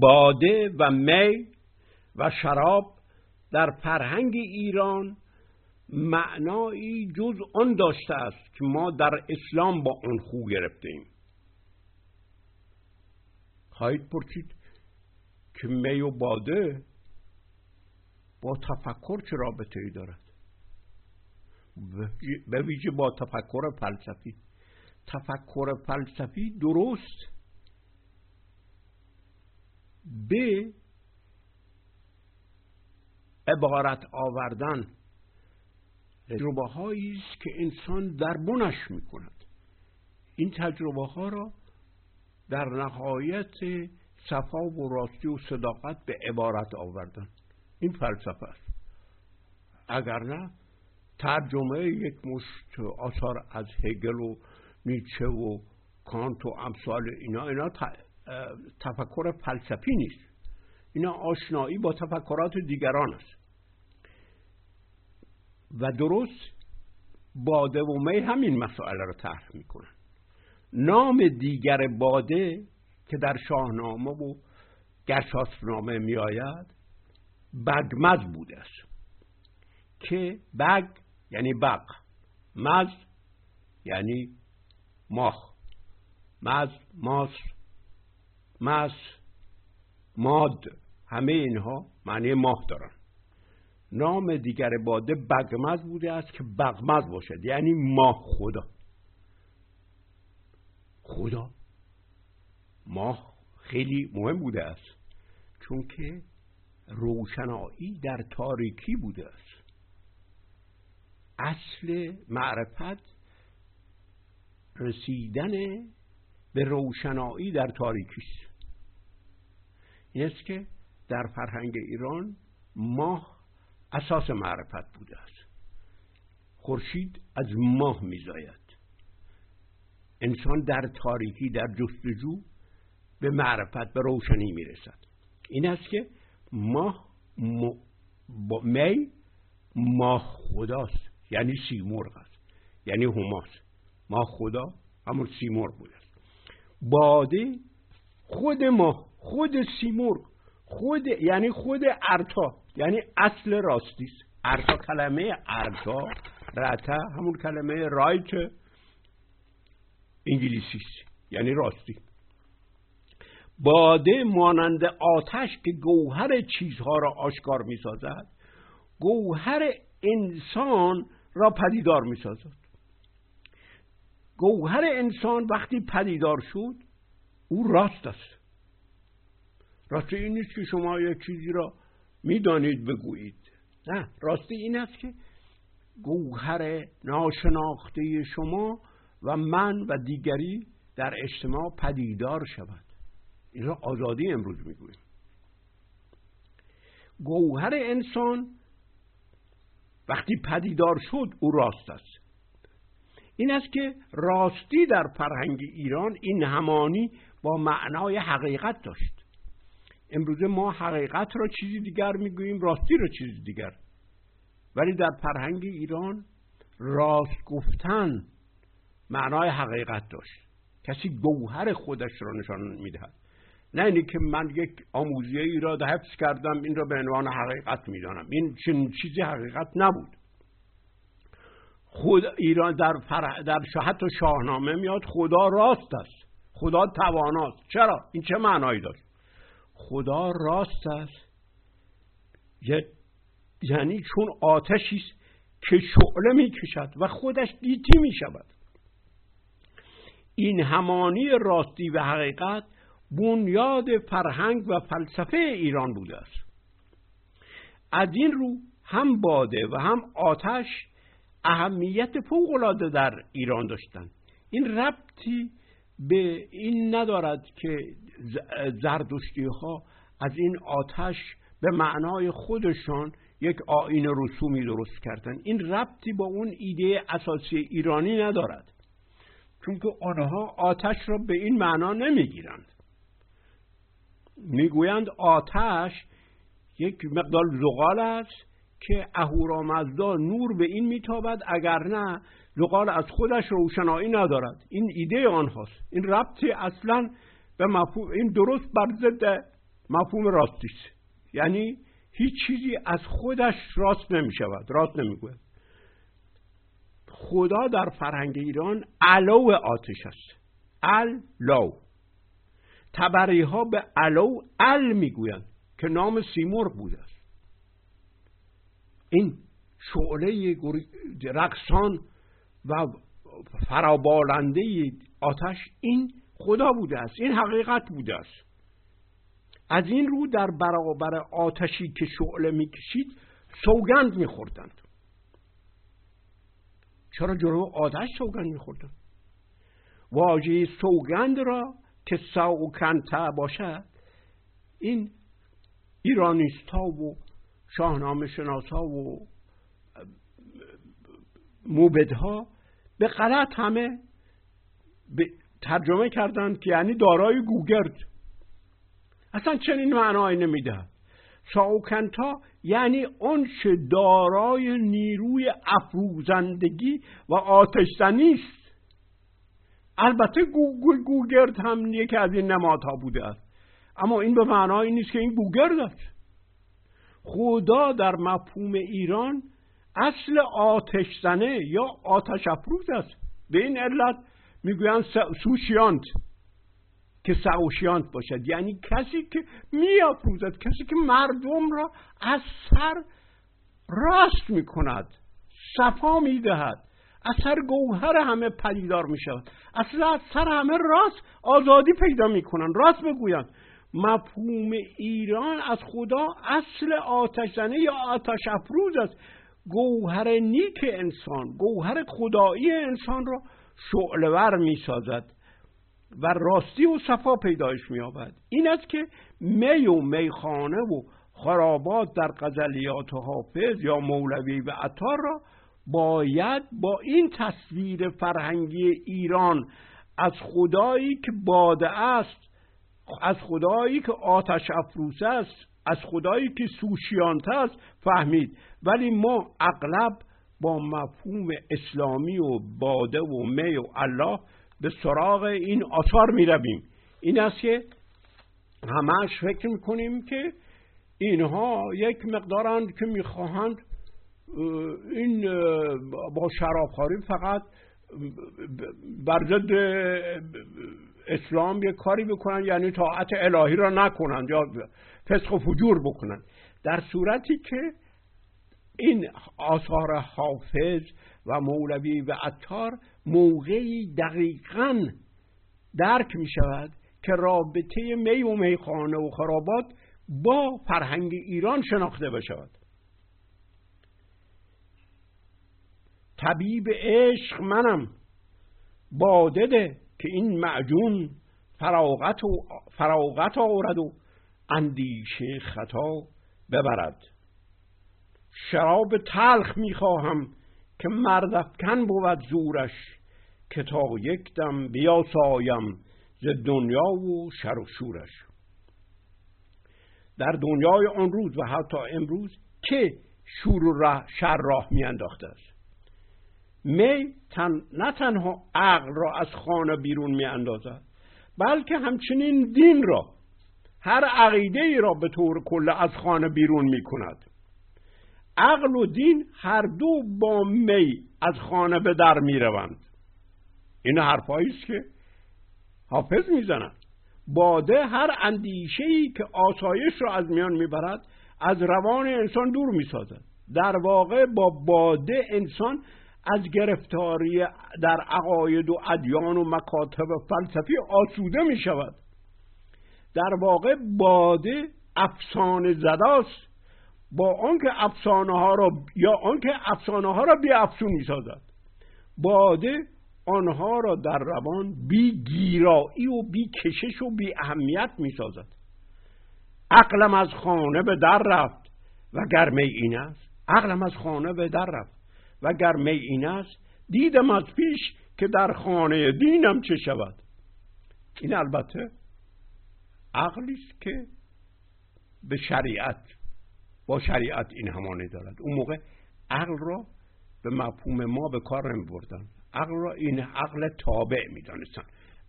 باده و می و شراب در فرهنگ ایران معنایی جز آن داشته است که ما در اسلام با آن خو گرفته ایم خواهید پرسید که می و باده با تفکر چه رابطه ای دارد؟ به ویژه با تفکر فلسفی. تفکر فلسفی درست به عبارت آوردن تجربه هایی است که انسان دربونش می کند این تجربه ها را در نهایت صفا و راستی و صداقت به عبارت آوردن. این فلسفه است. اگر نه ترجمه یک مشت آثار از هگل و نیچه و کانت و امثال اینا اینا تفکر فلسفی نیست. اینا آشنایی با تفکرات دیگران است. و درست باده و می همین مسائل را طرح می‌کنن. نام دیگر باده که در شاهنامه و گرشاسبنامه می آید بگمز بوده است. که بگ یعنی بق مز یعنی ماخ مز ماس مس ماد همه اینها معنی ماه دارن. نام دیگر باده بگمز بوده است که بغمز باشد. یعنی ماه خدا. خدا. ماه خیلی مهم بوده است. چون که روشنایی در تاریکی بوده است. اصل معرفت رسیدن به روشنایی در تاریکی است. این است که در فرهنگ ایران ماه اساس معرفت بوده است. خورشید از ماه میزاید. انسان در تاریکی در جستجو به معرفت به روشنی می‌رسد. این است که ماه م... می ماه خداست یعنی سیمرغ است. یعنی هماست ماه خدا همون سیمرغ بوده باده خود ماه خود سیمرغ خود یعنی خود ارتا یعنی اصل راستی است. ارتا کلمه ارتا رتا همون کلمه رایت انگلیسی است یعنی راستی. باده مانند آتش که گوهر چیزها را آشکار می سازد گوهر انسان را پدیدار می سازد گوهر انسان وقتی پدیدار شد او راست است. راستی این نیست که شما یک چیزی را می‌دانید بگویید. نه راستی این است که گوهر ناشناخته شما و من و دیگری در اجتماع پدیدار شود. این را آزادی امروز می‌گوییم. گوهر انسان وقتی پدیدار شد او راست است. این است که راستی در فرهنگ ایران این همانی با معنای حقیقت داشت. امروزه ما حقیقت را چیزی دیگر می‌گوییم راستی را چیزی دیگر. ولی در فرهنگ ایران راست گفتن معنای حقیقت داشت. کسی گوهر خودش را نشان می‌دهد. نه اینی که من یک آموزیه ای را حفظ کردم این را به عنوان حقیقت می‌دانم. این چیزی حقیقت نبود. خود ایران در, فرح در حتی شاهنامه میاد خدا راست است. خدا تواناست. چرا؟ این چه معنایی داشت؟ خدا راست است. یعنی چون آتشی است که شعله می کشد و خودش دیتی می شود این همانی راستی و حقیقت بنیاد فرهنگ و فلسفه ایران بوده است. از این رو هم باده و هم آتش اهمیت فوقالعاده در ایران داشتند این ربطی به این ندارد که زردشتی ها از این آتش به معنای خودشان یک آین رسومی درست کردن. این ربطی با اون ایده اساسی ایرانی ندارد. چون که آنها آتش را به این معنا نمی‌گیرند. می‌گویند آتش یک مقدار زغال است. که اهورامزدا نور به این میتابد اگر نه زغال از خودش روشنایی ندارد. این ایده آنهاست. این ربطی اصلا به مفهوم این درست بر ضد مفهوم راستیست یعنی هیچ چیزی از خودش راست نمی شود راست نمی گوید خدا در فرهنگ ایران علو آتش است. لو تبری ها به علو ال می‌گویند که نام سیمرغ بوده. این شعله رقصان و فرابالنده آتش این خدا بوده است. این حقیقت بوده است. از این رو در برابر آتشی که شعله می‌کشید سوگند میخوردند. چرا جلو آتش سوگند میخوردند؟ واژه سوگند را که سوکنته باشد این ایرانیست ها و شاهنامه شناس ها و موبدها به غلط همه ترجمه کردند که یعنی دارای گوگرد. اصلا چنین معنایی نمیده ساوکنتا یعنی چه دارای نیروی افروزندگی و آتشزنی است. البته گوگل گوگرد هم یکی از این نمادها بوده است. اما این به معنای نیست که این گوگرد است. خدا در مفهوم ایران اصل آتش زنه یا آتش افروز است. به این علت می‌گویند سوشیانت که سوشیانت باشد. یعنی کسی که میافروزد کسی که مردم را از سر راست می‌کند صفا می‌دهد از سر گوهر همه پدیدار می‌شود اصلا از سر همه راست آزادی پیدا می‌کنن راست بگویند. مفهوم ایران از خدا اصل آتش زنه یا آتش افروز است. گوهر نیک انسان گوهر خدایی انسان را شعلور می سازد و راستی و صفا پیدایش می آبد این است که می و میخانه و خرابات در غزلیات حافظ یا مولوی و عطار را باید با این تصویر فرهنگی ایران از خدایی که باده است از خدایی که آتش افروز است از خدایی که سوشیانته است فهمید. ولی ما اغلب با مفهوم اسلامی و باده و می و الله به سراغ این آثار می رویم. این است که همش فکر می‌کنیم که اینها یک مقدارند که می‌خواهند این با شرابخوری فقط بر ضد اسلام یک کاری بکنن یعنی طاعت الهی را نکنند یا فسق و فجور بکنند در صورتی که این آثار حافظ و مولوی و عطار موقعی دقیقا درک می شود که رابطه می و میخانه و خرابات با فرهنگ ایران شناخته بشود. طبیب عشق منم بادده که این معجون فراغت و فراغت آورد و اندیشه خطا ببرد. شراب تلخ می‌خواهم که مردفکن بود زورش که تا یک دم بیاسایم ز دنیا و شر و شورش. در دنیای آن روز و حتی امروز که شور و شر راه میانداخته است. می تن نه تنها عقل را از خانه بیرون میاندازد بلکه همچنین دین را هر عقیده ای را به طور کل از خانه بیرون می کند عقل و دین هر دو با می از خانه به در می روند این حرفایی است که حافظ می‌زند. باده هر اندیشه ای که آسایش را از میان می‌برد از روان انسان دور می‌سازد. در واقع با باده انسان از گرفتاری در عقاید و ادیان و مکاتب فلسفی آسوده می شود. در واقع باده افسانه زداست. با آنکه افسانه ها را یا آنکه افسانه ها را بی افسون می سازد. باده آنها را در روان بی گیرایی و بی کشش و بی اهمیت می سازد. عقلم از خانه به در رفت و گرمه این است. عقلم از خانه به در رفت. و گرمه این است دیدم از پیش که در خانه دینم چه شود. این البته عقلی است که به شریعت با شریعت این همانه دارد. اون موقع عقل را به مفهوم ما به کار نمی بردن عقل را این عقل تابع می دانستن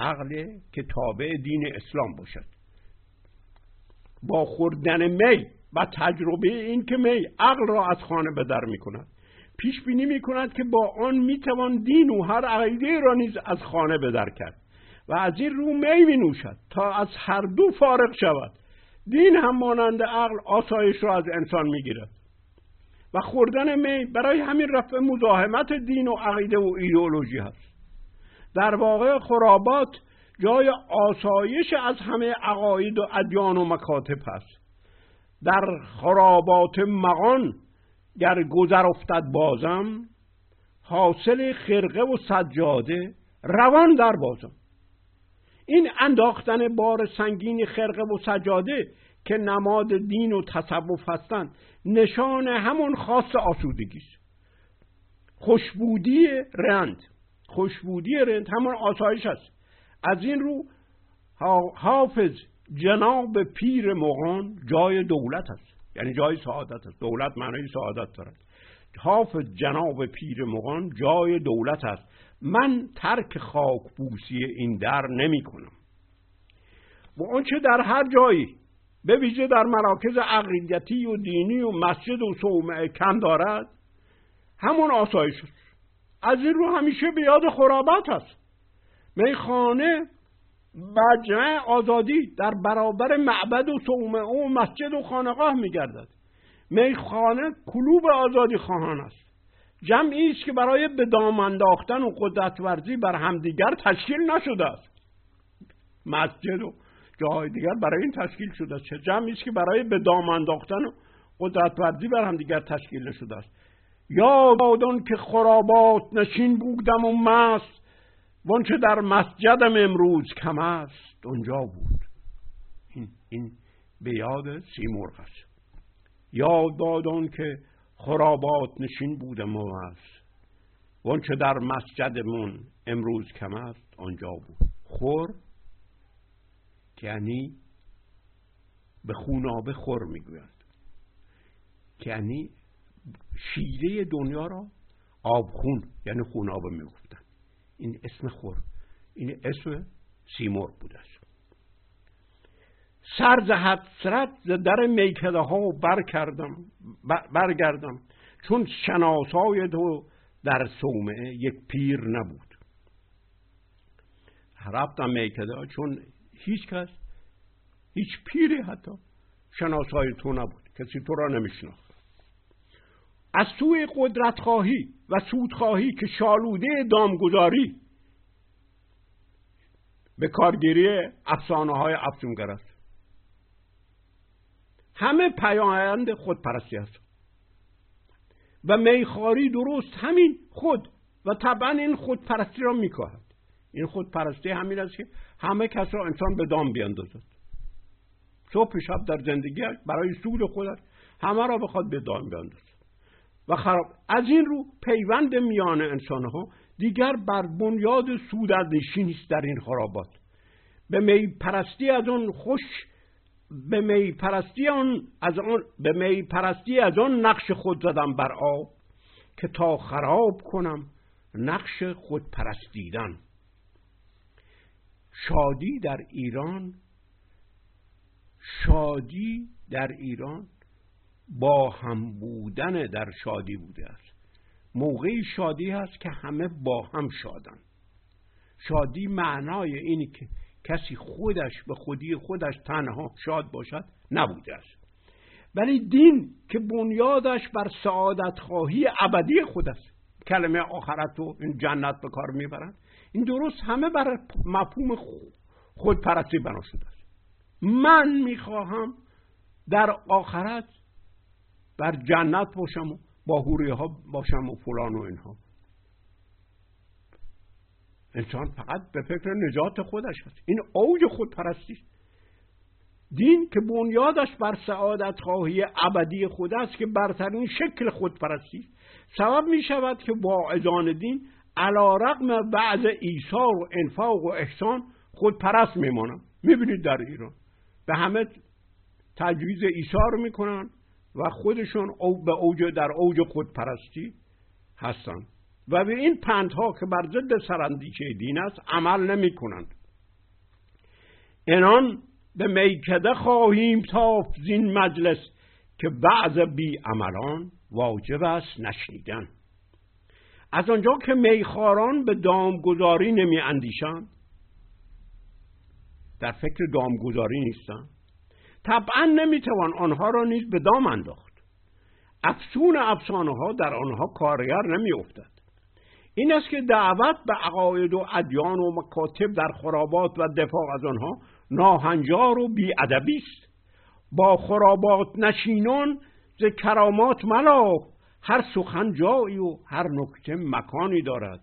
عقل که تابع دین اسلام باشد. با خوردن می و تجربه این که می عقل را از خانه به در می کند پیش بینی می کند که با آن می توان دین و هر عقیده را نیز از خانه به در کرد و از این رو می می نوشد تا از هر دو فارغ شود. دین هم مانند عقل آسایش را از انسان می گیرد و خوردن می برای همین رفع مزاحمت دین و عقیده و ایدئولوژی هست. در واقع خرابات جای آسایش از همه عقاید و ادیان و مکاتب هست. در خرابات مغان گر گذر افتد بازم حاصل خرقه و سجاده روان در بازم. این انداختن بار سنگین خرقه و سجاده که نماد دین و تصوف هستند نشان همون خاص آسودگی است خوشبودی رند خوشبودی رند همون آسایش است. از این رو حافظ جناب پیر مغان جای دولت است. یعنی جای سعادت است. دولت معنی سعادت دارد. حافظ جناب پیر مغان جای دولت است. من ترک خاک بوسی این در نمی کنم. و آنچه در هر جایی به ویژه در مراکز عقیدتی و دینی و مسجد و صومعه کم دارد. همون آسایش است. از این رو همیشه به یاد خرابات است. میخانه مجمع آزادی در برابر معبد و صومعه و مسجد و خانقاه میگردد. میخانه کلوب آزادی خواهان است. جمعی است که برای به دام انداختن و قدرت ورزی بر همدیگر تشکیل نشده است. مسجد و جاهای دیگر برای این تشکیل شده است. جمعی است که برای به دام انداختن و قدرت ورزی بر همدیگر تشکیل نشده است. یا بادان که خرابات نشین بودم و مست وانچه در مسجدم امروز کم است اونجا بود. این, این به یاد سیمرغ است. یاد که خرابات نشین بودم و است وانچه در مسجدمون امروز کم است آنجا بود. خور؟ یعنی به خونابه خور می‌گویند یعنی شیره دنیا را آبخون یعنی خونابه می‌گفتن. این اسم خور. این اسم سیمور بوده است سر ز حسرت ز در میکده ها بر کردم برگردم. چون شناسای تو در صومعه یک پیر نبود. رفتم میکده چون هیچ کس هیچ پیری حتی شناسای تو نبود. کسی تو را نمیشناخت. از سوی قدرت خواهی و سود خواهی که شالوده دامگذاری به کارگیری افسانه های افسونگر است. همه پیامند خودپرستی است. و میخاری درست همین خود و طبعا این خودپرستی را میکاهد. این خودپرستی همین است که همه کس را انسان به دام بیاندازد. صبح شب در زندگی برای سود خودش همه را بخواد به دام بیاندازد. و خراب. از این رو پیوند میان انسان ها دیگر بر بنیاد سود از نیست در این خرابات. به می پرستی از اون خوش به می پرستی آن از آن به می پرستی از آن نقش خود زدم بر آب که تا خراب کنم نقش خود پرستیدن. شادی در ایران شادی در ایران با هم بودن در شادی بوده است. موقعی شادی هست که همه با هم شادن. شادی معنای اینی که کسی خودش به خودی خودش تنها شاد باشد نبوده است. ولی دین که بنیادش بر سعادت خواهی ابدی خود است. کلمه آخرت و این جنت به کار می‌برند این درست همه بر مفهوم خودپرستی بنا شده است. من می‌خواهم در آخرت بر جنت باشم و با حوری ها باشم و فلان و اینها. انسان فقط به فکر نجات خودش هست. این اوج خودپرستی. دین که بنیادش بر سعادت خواهی ابدی خود است که برترین شکل خودپرستی سبب می شود که با ازان دین علا رقم بعض ایثار و انفاق و احسان خودپرست میمانم می‌بینید در ایران. به همه تجویز ایثار می‌کنن و خودشون او به اوج در اوج خودپرستی هستند و به این پندها که بر ضد سرندیچه دین است عمل نمی کنند انان به میکده خواهیم تافت زین مجلس که بعض بی عملان واجب است نشنیدن. از آنجا که میخاران به دامگذاری نمی اندیشند در فکر دامگذاری نیستند طبعا نمی‌توان آنها را نیز به دام انداخت. افسون افسانه ها در آنها کارگر نمیافتد. این است که دعوت به عقاید و ادیان و مکاتب در خرابات و دفاع از آنها ناهنجار و بیادبی است. با خرابات نشینان ز کرامات ملاف هر سخن جایی و هر نکته مکانی دارد.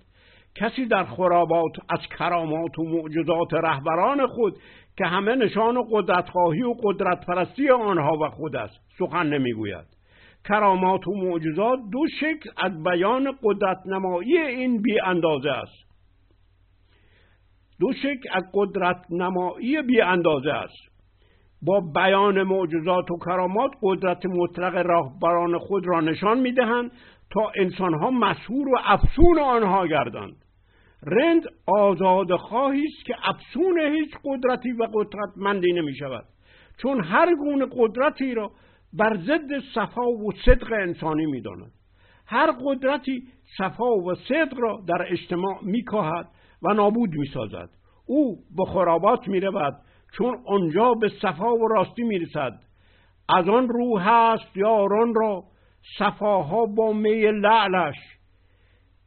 کسی در خرابات از کرامات و معجزات رهبران خود که همه نشان قدرتخواهی و قدرت پرستی آنها و خود است. سخن نمی‌گوید. کرامات و معجزات دو شکل از بیان قدرت نمایی این بی اندازه است. دو شکل از قدرت نمایی بی اندازه است. با بیان معجزات و کرامات قدرت مطلق راهبران خود را نشان می‌دهند تا انسانها مسهور و افسون آنها گردند. رند آزاد خواهی است که افسون هیچ قدرتی و قدرتمندی نمی شود. چون هر گونه قدرتی را بر ضد صفا و صدق انسانی می داند. هر قدرتی صفا و صدق را در اجتماع می و نابود می سازد. او به خرابات می رود چون آنجا به صفا و راستی می رسد. از آن رو هست یاران را صفاها با می لعلش.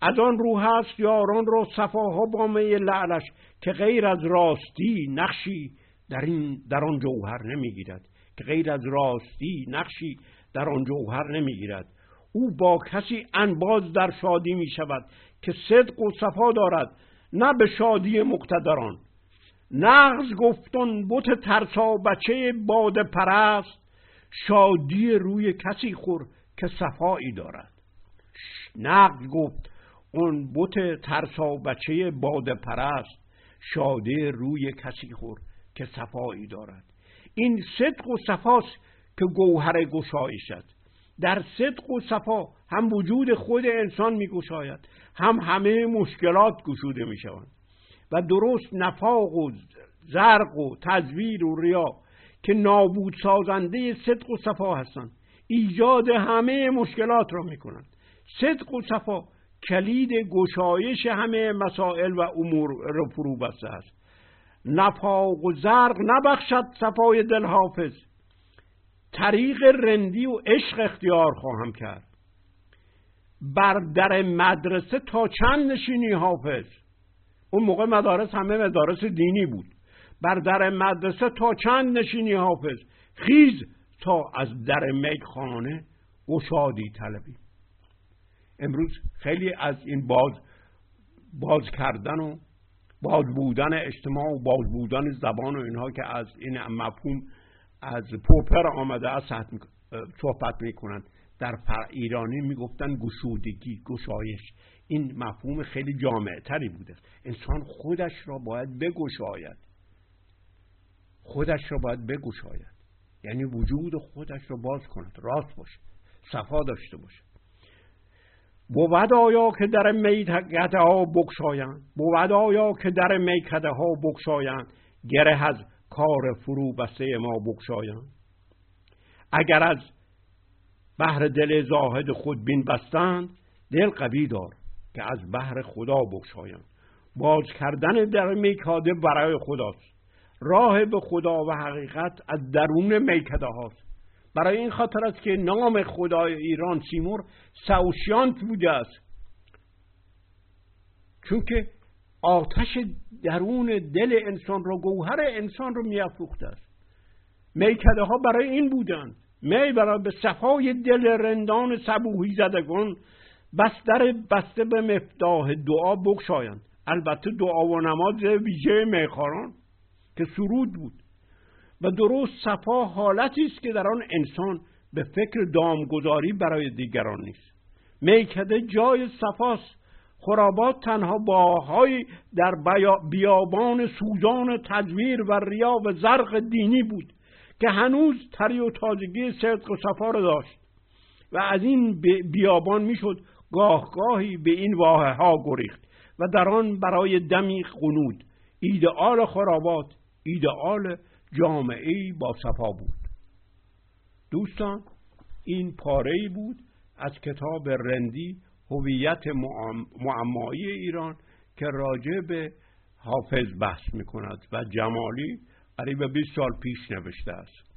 از آن رو هست یاران را صفاها با می لعلش که غیر از راستی نقشی در, این در آن جوهر نمی‌گیرد. که غیر از راستی نقشی در آن جوهر نمی‌گیرد. او با کسی انباز در شادی می شود که صدق و صفا دارد نه به شادی مقتدران. نغز گفتن بت ترسا بچه باد پرست شادی روی کسی خور که صفایی دارد. نغز گفت اون بت ترسا بچه باد پرست شاده روی کسی خور که صفایی دارد. این صدق و صفاست که گوهر گشایشد در صدق و صفا هم وجود خود انسان می گشاید هم همه مشکلات گشوده می شوند و درست نفاق و زرق و تزویر و ریا که نابود سازنده صدق و صفا هستند ایجاد همه مشکلات را می کنند صدق و صفا کلید گشایش همه مسائل و امور را فرو بسته است. نفاق و زرق نبخشد صفای دل حافظ. طریق رندی و عشق اختیار خواهم کرد. بر در مدرسه تا چند نشینی حافظ؟ اون موقع مدارس همه مدارس دینی بود. بر در مدرسه تا چند نشینی حافظ؟ خیز تا از در میخانه گشادی طلبی. امروز خیلی از این باز باز کردن و باز بودن اجتماع و باز بودن زبان و اینها که از این مفهوم از پوپر آمده از صحبت می‌کنند. در ایرانی می‌گفتن گشودگی گشایش. این مفهوم خیلی جامع تری بوده انسان خودش را باید بگشاید. خودش را باید بگشاید. یعنی وجود خودش را باز کند. راست باشه. صفا داشته باشه. بود آیا که در میکده ها بکشایند؟ بود آیا که در میکده ها بکشایند؟ گره از کار فرو بسته ما بکشایند. اگر از بهر دل زاهد خود بین بستند دل قوی دار که از بهر خدا بکشایند. باز کردن در میکاده برای خداست. راه به خدا و حقیقت از درون میکده هاست. برای این خاطر است که نام خدای ایران سیمور سوشیانت بوده است. چون که آتش درون دل انسان را گوهر انسان را میافروخته است. میکده ها برای این بودند. می برای به صفای دل رندان صبوهی زدگان بستر بسته به مفتاح دعا بگشایند. البته دعا و نماز ویژه میخاران که سرود بود. و درست صفا حالتی است که در آن انسان به فکر دامگذاری برای دیگران نیست. میکده جای صفاست خرابات تنها باهای در بیابان سوزان تدویر و ریا و زرق دینی بود که هنوز تری و تازگی صدق و صفا را داشت و از این بیابان می‌شد گاه گاهی به این واحه ها گریخت و در آن برای دمی قنود ایدئال خرابات ایدئال جامعه با صفا بود. دوستان این پاره بود از کتاب رندی هویت معمایی ایران که راجع به حافظ بحث می کند و جمالی قریب 20 سال پیش نوشته است.